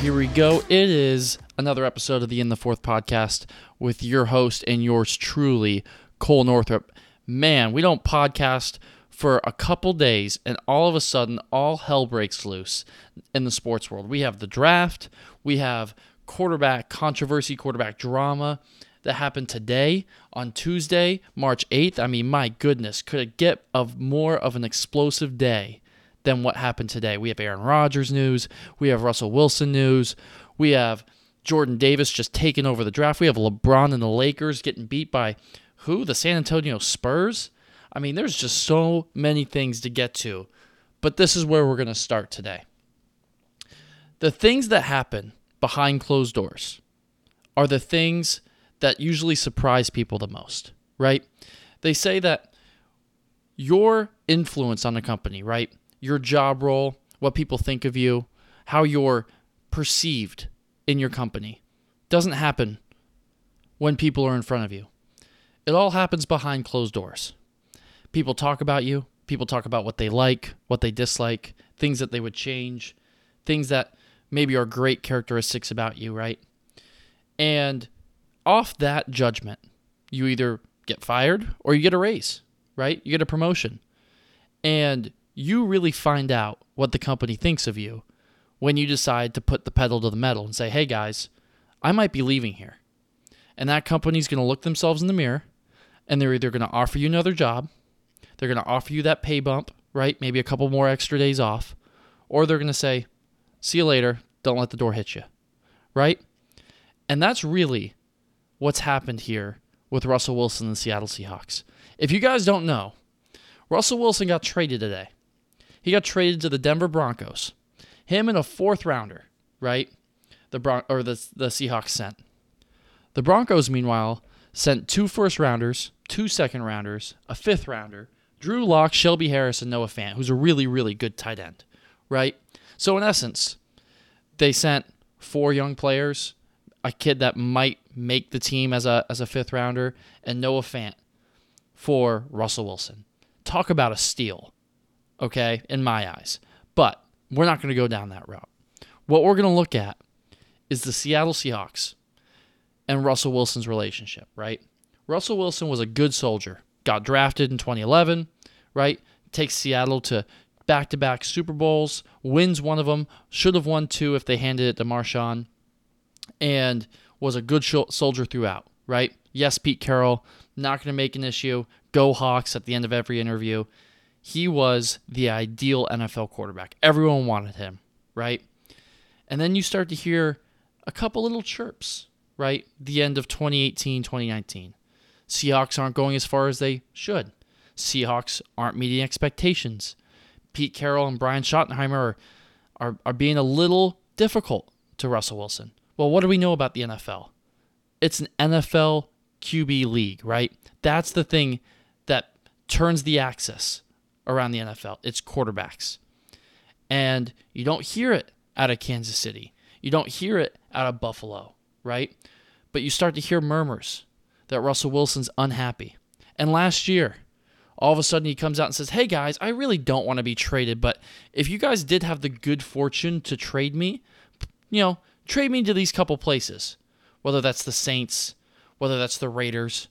here we go. It is another episode of the In the Fourth podcast with your host and yours truly, Cole Northrup. Man, we don't podcast for a couple days, and all of a sudden, all hell breaks loose in the sports world. We have the draft, we have quarterback controversy, quarterback drama that happened today on Tuesday, March 8th. I mean, my goodness, could it get of more of an explosive day than what happened today? We have Aaron Rodgers news, we have Russell Wilson news, we have Jordan Davis just taking over the draft. We have LeBron and the Lakers getting beat by who? The San Antonio Spurs? I mean, there's just so many things to get to. But this is where we're going to start today. The things that happen behind closed doors are the things that usually surprise people the most, right? They say that your influence on a company, right? Your job role, what people think of you, how you're perceived in your company doesn't happen when people are in front of you. It all happens behind closed doors. People talk about you, people talk about what they like, what they dislike, things that they would change, things that maybe are great characteristics about you, right? And off that judgment, you either get fired or you get a raise, right? You get a promotion. And you really find out what the company thinks of you when you decide to put the pedal to the metal and say, hey guys, I might be leaving here. And that company's going to look themselves in the mirror and they're either going to offer you another job, they're going to offer you that pay bump, right? Maybe a couple more extra days off, or they're going to say, see you later, don't let the door hit you, right? And that's really what's happened here with Russell Wilson and the Seattle Seahawks. If you guys don't know, Russell Wilson got traded today. He got traded to the Denver Broncos. Him and a fourth rounder, right? The Bron- or the the Seahawks sent. The Broncos, meanwhile, sent two first rounders, two second rounders, a fifth rounder, Drew Lock, Shelby Harris, and Noah Fant, who's a really, really good tight end, right? So in essence, they sent four young players, a kid that might make the team as a as a fifth rounder, and Noah Fant for Russell Wilson. Talk about a steal, okay, in my eyes. But we're not going to go down that route. What we're going to look at is the Seattle Seahawks and Russell Wilson's relationship, right? Russell Wilson was a good soldier, got drafted in 2011, right? Takes Seattle to back to back Super Bowls, wins one of them, should have won two if they handed it to Marshawn, and was a good soldier throughout, right? Yes, Pete Carroll, not going to make an issue. Go Hawks at the end of every interview. He was the ideal NFL quarterback. Everyone wanted him, right? And then you start to hear a couple little chirps, right? The end of 2018, 2019. Seahawks aren't going as far as they should. Seahawks aren't meeting expectations. Pete Carroll and Brian Schottenheimer are, are, are being a little difficult to Russell Wilson. Well, what do we know about the NFL? It's an NFL QB league, right? That's the thing that turns the axis around the NFL. It's quarterbacks. And you don't hear it out of Kansas City. You don't hear it out of Buffalo, right? But you start to hear murmurs that Russell Wilson's unhappy. And last year, all of a sudden he comes out and says, Hey guys, I really don't want to be traded, but if you guys did have the good fortune to trade me, you know, trade me to these couple places. Whether that's the Saints, whether that's the Raiders,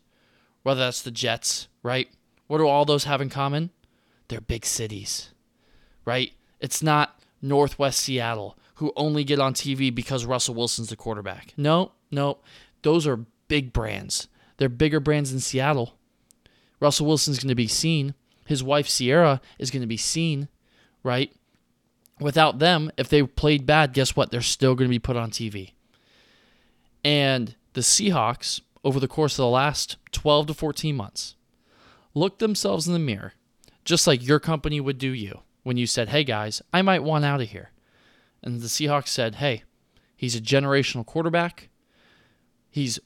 whether that's the Jets, right? What do all those have in common? They're big cities, right? It's not Northwest Seattle who only get on TV because Russell Wilson's the quarterback. No, no. Those are big brands. They're bigger brands than Seattle. Russell Wilson's going to be seen. His wife Ciara is going to be seen, right? Without them, if they played bad, guess what? They're still going to be put on TV. And the Seahawks, over the course of the last 12 to 14 months, looked themselves in the mirror, just like your company would do you when you said, Hey guys, I might want out of here. And the Seahawks said, Hey, he's a generational quarterback. He's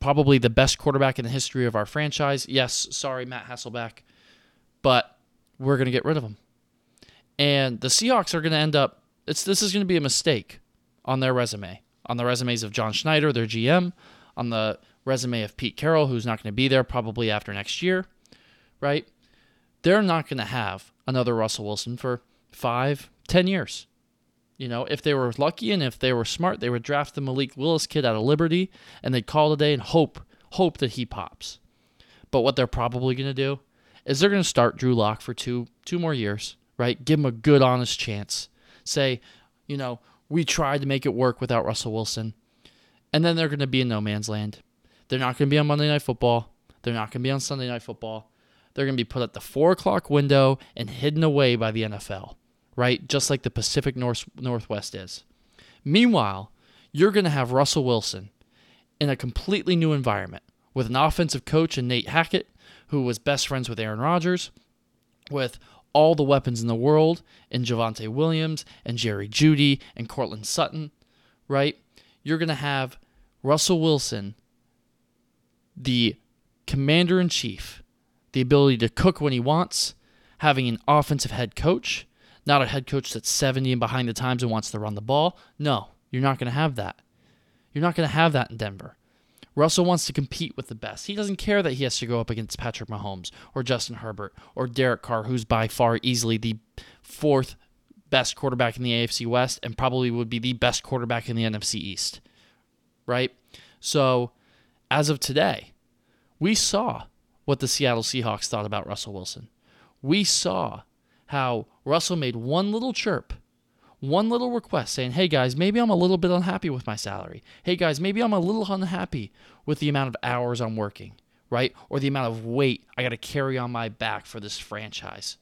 probably the best quarterback in the history of our franchise. Yes, sorry, Matt Hasselbeck, but we're going to get rid of him. And the Seahawks are going to end up, it's, this is going to be a mistake on their resume, on the resumes of John Schneider, their GM, on the resume of Pete Carroll, who's not going to be there probably after next year, right? They're not going to have another Russell Wilson for five, ten years. You know, if they were lucky and if they were smart, they would draft the Malik Willis kid out of Liberty and they'd call today and hope hope that he pops. But what they're probably going to do is they're going to start Drew Lock for two two more years, right? Give him a good honest chance. Say, you know, we tried to make it work without Russell Wilson. And then they're going to be in no man's land. They're not going to be on Monday Night Football. They're not going to be on Sunday Night Football. They're going to be put at the four o'clock window and hidden away by the NFL right? Just like the Pacific North, Northwest is. Meanwhile, you're going to have Russell Wilson in a completely new environment with an offensive coach in Nate Hackett, who was best friends with Aaron Rodgers, with all the weapons in the world in Javonte Williams and Jerry Jeudy and Courtland Sutton, right? You're going to have Russell Wilson, the commander in chief, the ability to cook when he wants, having an offensive head coach, not a head coach that's 70 and behind the times and wants to run the ball. No, you're not going to have that. You're not going to have that in Denver. Russell wants to compete with the best. He doesn't care that he has to go up against Patrick Mahomes or Justin Herbert or Derek Carr, who's by far easily the fourth best quarterback in the AFC West and probably would be the best quarterback in the NFC East. Right? So, as of today, we saw what the Seattle Seahawks thought about Russell Wilson. We saw how Russell made one little chirp, one little request saying, hey guys, maybe I'm a little bit unhappy with my salary. Hey guys, maybe I'm a little unhappy with the amount of hours I'm working, right? Or the amount of weight I got to carry on my back for this franchise.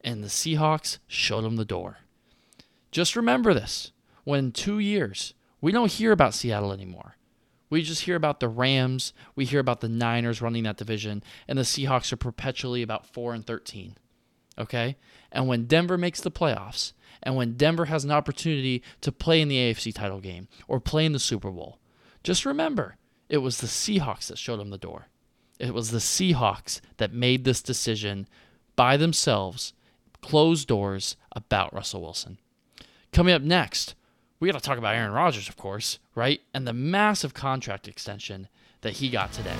And the Seahawks showed him the door. Just remember this when two years, we don't hear about Seattle anymore. We just hear about the Rams, we hear about the Niners running that division, and the Seahawks are perpetually about 4 and 13 okay? And when Denver makes the playoffs, and when Denver has an opportunity to play in the AFC title game or play in the Super Bowl, just remember it was the Seahawks that showed them the door. It was the Seahawks that made this decision by themselves, closed doors about Russell Wilson. Coming up next, we got to talk about Aaron Rodgers, of course, right? And the massive contract extension that he got today.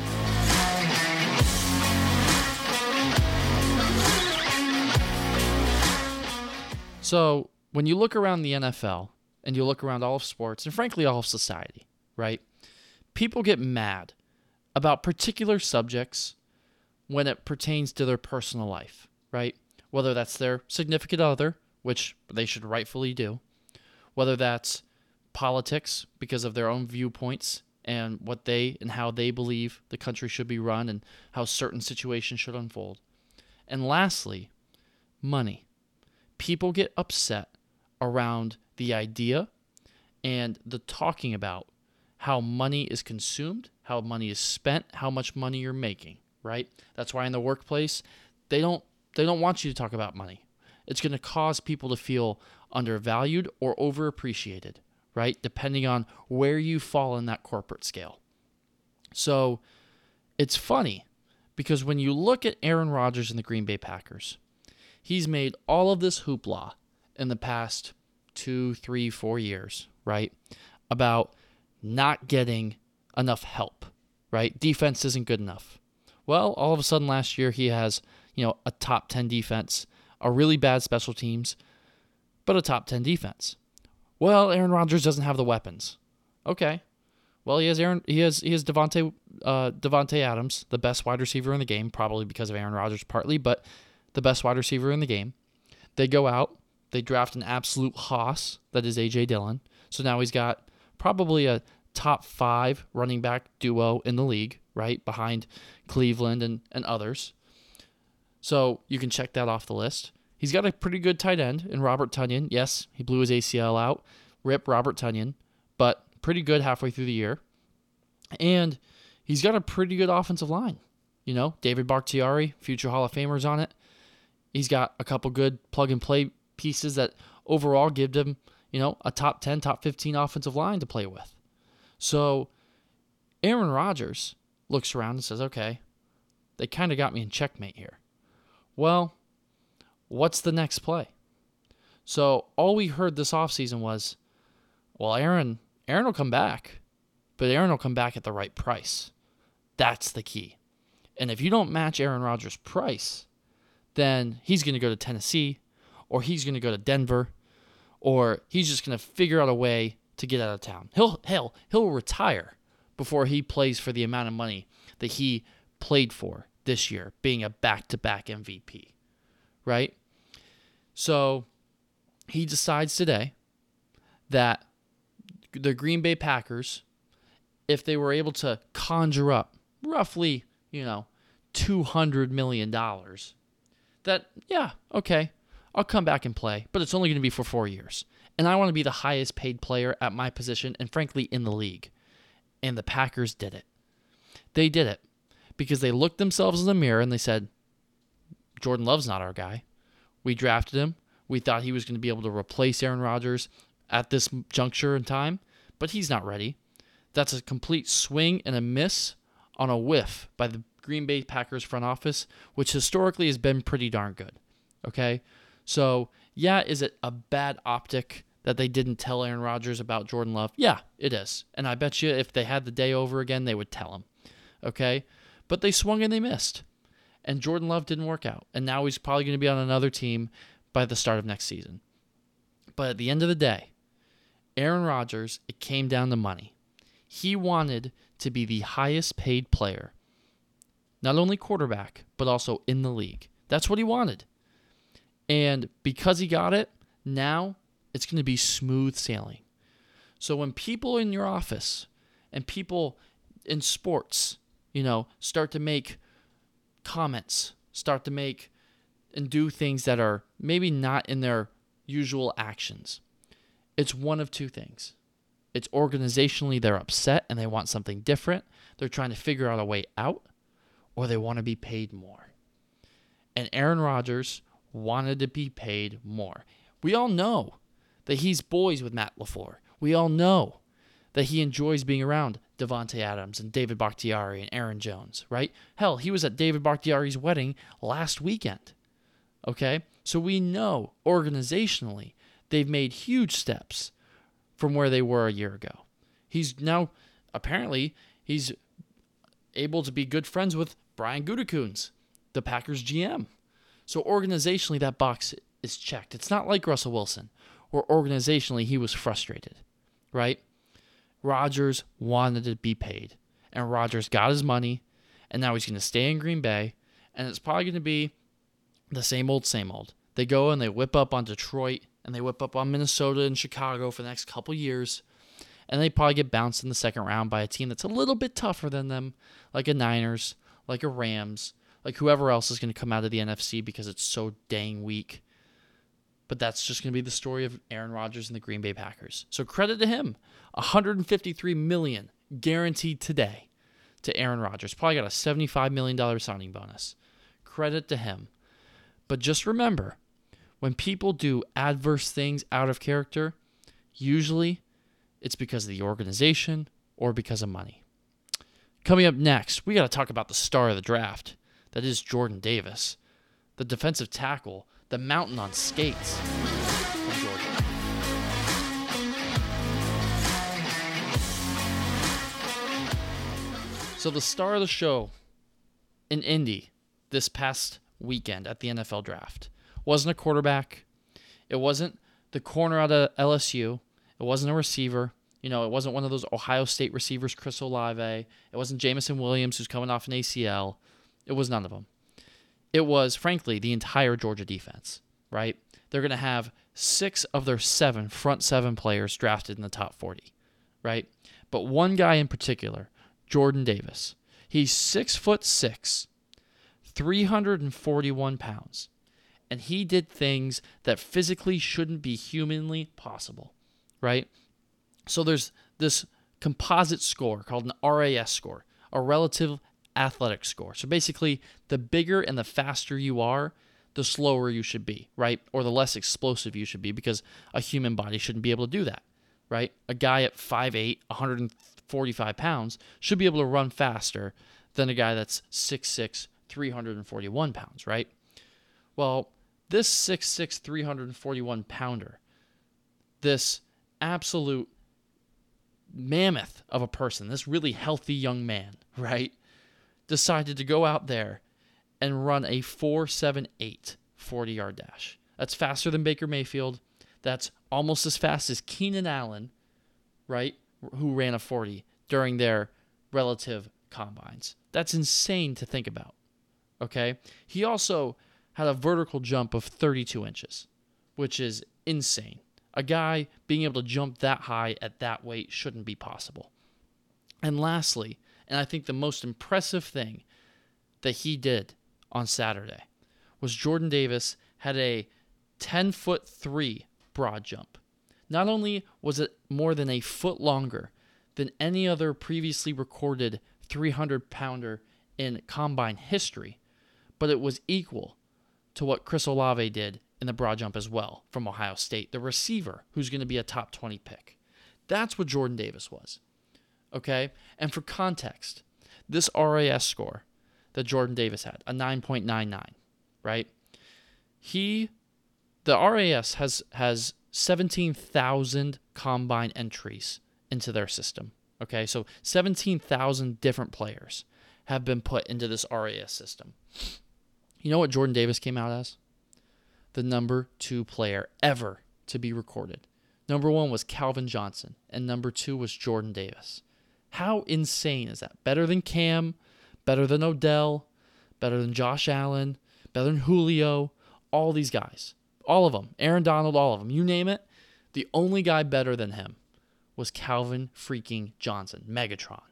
So when you look around the NFL and you look around all of sports and frankly all of society, right? People get mad about particular subjects when it pertains to their personal life, right? Whether that's their significant other, which they should rightfully do, whether that's politics because of their own viewpoints and what they and how they believe the country should be run and how certain situations should unfold. And lastly, money people get upset around the idea and the talking about how money is consumed, how money is spent, how much money you're making, right? That's why in the workplace, they don't they don't want you to talk about money. It's going to cause people to feel undervalued or overappreciated, right? Depending on where you fall in that corporate scale. So, it's funny because when you look at Aaron Rodgers and the Green Bay Packers, he's made all of this hoopla in the past two, three, four years, right? About not getting enough help, right? Defense isn't good enough. Well, all of a sudden last year he has, you know, a top 10 defense, a really bad special teams, but a top 10 defense. Well, Aaron Rodgers doesn't have the weapons. Okay. Well, he has Aaron. He has he has Davante uh, Davante Adams, the best wide receiver in the game, probably because of Aaron Rodgers, partly. But the best wide receiver in the game. They go out, they draft an absolute hoss that is AJ Dillon. So now he's got probably a top five running back duo in the league, right? Behind Cleveland and, and others. So you can check that off the list. He's got a pretty good tight end in Robert Tonyan. Yes, he blew his ACL out. Rip Robert Tonyan, but pretty good halfway through the year. And he's got a pretty good offensive line. You know, David Bakhtiari, future Hall of Famers on it. He's got a couple good plug and play pieces that overall give him, you know, a top 10, top 15 offensive line to play with. So Aaron Rodgers looks around and says, okay, they kind of got me in checkmate here. Well, what's the next play? So all we heard this offseason was, well, Aaron, Aaron will come back, but Aaron will come back at the right price. That's the key. And if you don't match Aaron Rodgers' price, then he's going to go to Tennessee or he's going to go to Denver or he's just going to figure out a way to get out of town. He'll hell, he'll retire before he plays for the amount of money that he played for this year, being a back-to-back MVP. Right? So he decides today that the Green Bay Packers, if they were able to conjure up roughly, you know, $200 million, that, yeah, okay, I'll come back and play, but it's only going to be for four years. And I want to be the highest paid player at my position and, frankly, in the league. And the Packers did it. They did it because they looked themselves in the mirror and they said, Jordan Love's not our guy. We drafted him. We thought he was going to be able to replace Aaron Rodgers at this juncture in time, but he's not ready. That's a complete swing and a miss on a whiff by the Green Bay Packers front office, which historically has been pretty darn good. Okay? So, yeah, is it a bad optic that they didn't tell Aaron Rodgers about Jordan Love? Yeah, it is. And I bet you if they had the day over again, they would tell him. Okay? But they swung and they missed. And Jordan Love didn't work out. And now he's probably going to be on another team by the start of next season. But at the end of the day, Aaron Rodgers, it came down to money. He wanted to be the highest paid player, not only quarterback, but also in the league. That's what he wanted. And because he got it, now it's going to be smooth sailing. So when people in your office and people in sports, you know, start to make comments, start to make and do things that are maybe not in their usual actions, it's one of two things. It's organizationally they're upset and they want something different. They're trying to figure out a way out, or they want to be paid more. And Aaron Rodgers wanted to be paid more. We all know that he's boys with Matt LaFleur. We all know that he enjoys being around Davante Adams and David Bakhtiari and Aaron Jones, right? Hell, he was at David Bakhtiari's wedding last weekend. Okay? So we know organizationally they've made huge steps from where they were a year ago. He's now apparently he's able to be good friends with Brian Gutekunst, the Packers GM. So organizationally, that box is checked. It's not like Russell Wilson, where organizationally he was frustrated, right? Rodgers wanted to be paid, and Rodgers got his money, and now he's going to stay in Green Bay, and it's probably going to be the same old, same old. They go and they whip up on Detroit, and they whip up on Minnesota and Chicago for the next couple years, and they probably get bounced in the second round by a team that's a little bit tougher than them, like a Niners, like a Rams, like whoever else is going to come out of the NFC because it's so dang weak. But that's just going to be the story of Aaron Rodgers and the Green Bay Packers. So credit to him. 153 million guaranteed today to Aaron Rodgers. Probably got a 75 million dollar signing bonus. Credit to him. But just remember, when people do adverse things out of character, usually it's because of the organization or because of money. Coming up next, we got to talk about the star of the draft that is Jordan Davis, the defensive tackle, the mountain on skates. So, the star of the show in Indy this past weekend at the NFL draft wasn't a quarterback, it wasn't the corner out of LSU, it wasn't a receiver. You know, it wasn't one of those Ohio State receivers, Chris Olave. It wasn't Jameson Williams, who's coming off an ACL. It was none of them. It was, frankly, the entire Georgia defense, right? They're going to have six of their seven front seven players drafted in the top 40, right? But one guy in particular, Jordan Davis, he's six foot six, 341 pounds, and he did things that physically shouldn't be humanly possible, right? So there's this composite score called an RAS score, a relative athletic score. So basically, the bigger and the faster you are, the slower you should be, right? Or the less explosive you should be because a human body shouldn't be able to do that, right? A guy at 5'8, 145 pounds should be able to run faster than a guy that's 6'6, 341 pounds, right? Well, this 6'6, 341 pounder, this absolute mammoth of a person, this really healthy young man, right? Decided to go out there and run a 4.78 40 yard dash. That's faster than Baker Mayfield. that's almost as fast as Keenan Allen, right? Who ran a 40 during their relative combines. That's insane to think about. Okay? He also had a vertical jump of 32 inches, which is insane. A guy being able to jump that high at that weight shouldn't be possible. And lastly, and I think the most impressive thing that he did on Saturday was Jordan Davis had a 10 foot 3 broad jump. Not only was it more than a foot longer than any other previously recorded 300 pounder in combine history, but it was equal to what Chris Olave did in the broad jump as well from Ohio State, the receiver who's going to be a top 20 pick. That's what Jordan Davis was. Okay? And for context, this RAS score that Jordan Davis had, a 9.99, right? He the RAS has has 17,000 combine entries into their system. Okay? So 17,000 different players have been put into this RAS system. You know what Jordan Davis came out as? The number two player ever to be recorded. Number one was Calvin Johnson, and number two was Jordan Davis. How insane is that? Better than Cam, better than Odell, better than Josh Allen, better than Julio, all these guys. All of them. Aaron Donald, all of them. You name it. The only guy better than him was Calvin freaking Johnson, Megatron.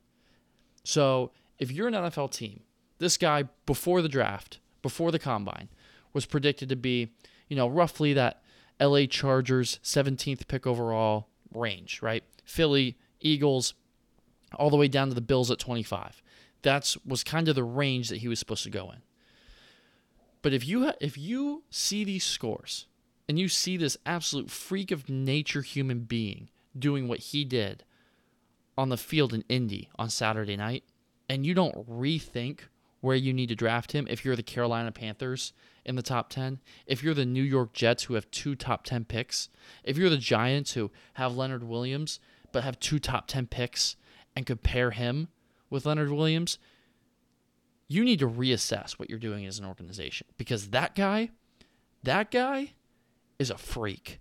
So if you're an NFL team, this guy before the draft before the combine was predicted to be, you know, roughly that LA Chargers 17th pick overall range, right? Philly, Eagles, all the way down to the Bills at 25. That's was kind of the range that he was supposed to go in. But if you if you see these scores and you see this absolute freak of nature human being doing what he did on the field in Indy on Saturday night, and you don't rethink where you need to draft him if you're the Carolina Panthers in the top 10, if you're the New York Jets who have two top 10 picks, if you're the Giants who have Leonard Williams but have two top 10 picks and compare him with Leonard Williams, you need to reassess what you're doing as an organization because that guy, that guy is a freak.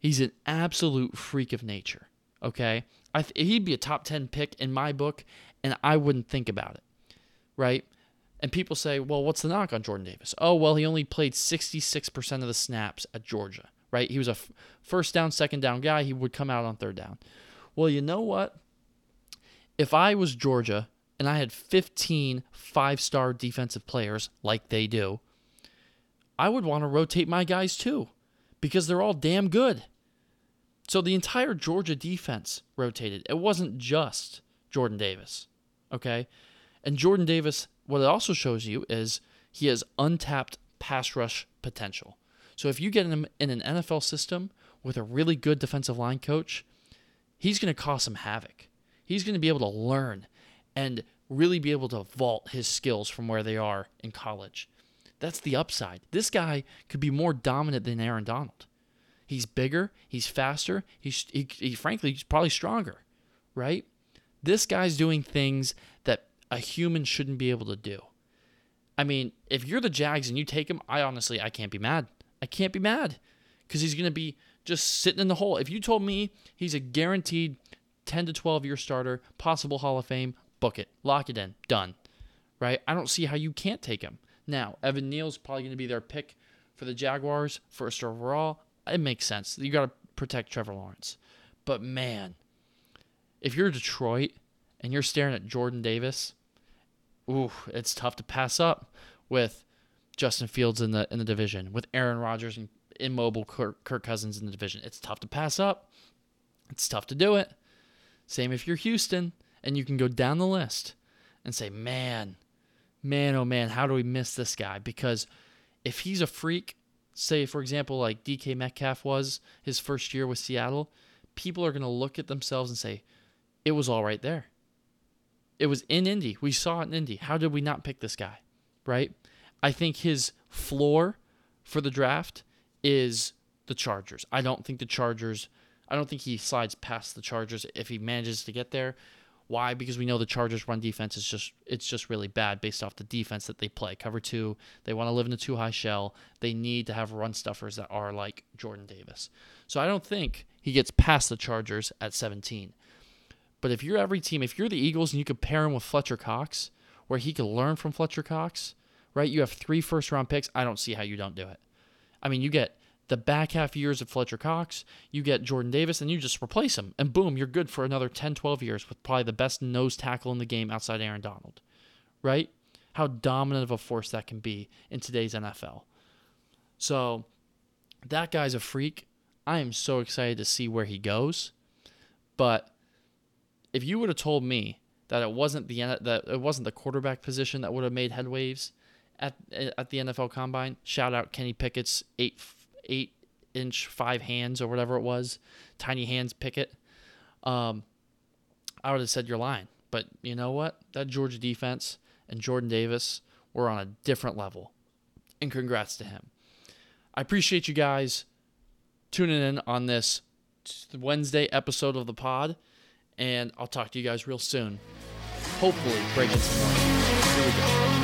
He's an absolute freak of nature. Okay? Th- he'd be a top 10 pick in my book, and I wouldn't think about it. Right? And people say, well, what's the knock on Jordan Davis? Oh, well, he only played 66% of the snaps at Georgia, right? He was a f- first down, second down guy. He would come out on third down. Well, you know what? If I was Georgia and I had 15 five star defensive players like they do, I would want to rotate my guys too because they're all damn good. So the entire Georgia defense rotated. It wasn't just Jordan Davis, okay? And Jordan Davis what it also shows you is he has untapped pass rush potential. So if you get him in an NFL system with a really good defensive line coach, he's going to cause some havoc. He's going to be able to learn and really be able to vault his skills from where they are in college. That's the upside. This guy could be more dominant than Aaron Donald. He's bigger, he's faster, he's he, he frankly he's probably stronger, right? This guy's doing things that a human shouldn't be able to do. I mean, if you're the Jags and you take him, I honestly I can't be mad. I can't be mad because he's going to be just sitting in the hole. If you told me he's a guaranteed 10 to 12 year starter, possible Hall of Fame, book it, lock it in, done. Right? I don't see how you can't take him. Now, Evan Neal's probably going to be their pick for the Jaguars, first overall. It makes sense. You got to protect Trevor Lawrence. But man, if you're Detroit and you're staring at Jordan Davis, ooh, it's tough to pass up with Justin Fields in the in the division, with Aaron Rodgers and immobile Kirk, Kirk Cousins in the division. It's tough to pass up. It's tough to do it. Same if you're Houston and you can go down the list and say, man, man, oh man, how do we miss this guy? Because if he's a freak, say for example, like DK Metcalf was his first year with Seattle, people are going to look at themselves and say, it was all right there. It was in Indy. We saw it in Indy. How did we not pick this guy? Right? I think his floor for the draft is the Chargers. I don't think the Chargers, I don't think he slides past the Chargers if he manages to get there. Why? Because we know the Chargers' run defense is just it's just really bad based off the defense that they play. Cover two, they want to live in a two high shell. They need to have run stuffers that are like Jordan Davis. So I don't think he gets past the Chargers at 17. But if you're every team, if you're the Eagles and you could pair him with Fletcher Cox, where he could learn from Fletcher Cox, right? You have three first round picks. I don't see how you don't do it. I mean, you get the back half years of Fletcher Cox, you get Jordan Davis, and you just replace him. And boom, you're good for another 10, 12 years with probably the best nose tackle in the game outside Aaron Donald, right? How dominant of a force that can be in today's NFL. So that guy's a freak. I am so excited to see where he goes. But if you would have told me that it wasn't the that it wasn't the quarterback position that would have made headwaves at at the NFL Combine, shout out Kenny Pickett's eight eight inch five hands or whatever it was, tiny hands Pickett. Um, I would have said you're lying. But you know what? That Georgia defense and Jordan Davis were on a different level. And congrats to him. I appreciate you guys tuning in on this Wednesday episode of the pod. And I'll talk to you guys real soon. Hopefully, breaking some. Here we go.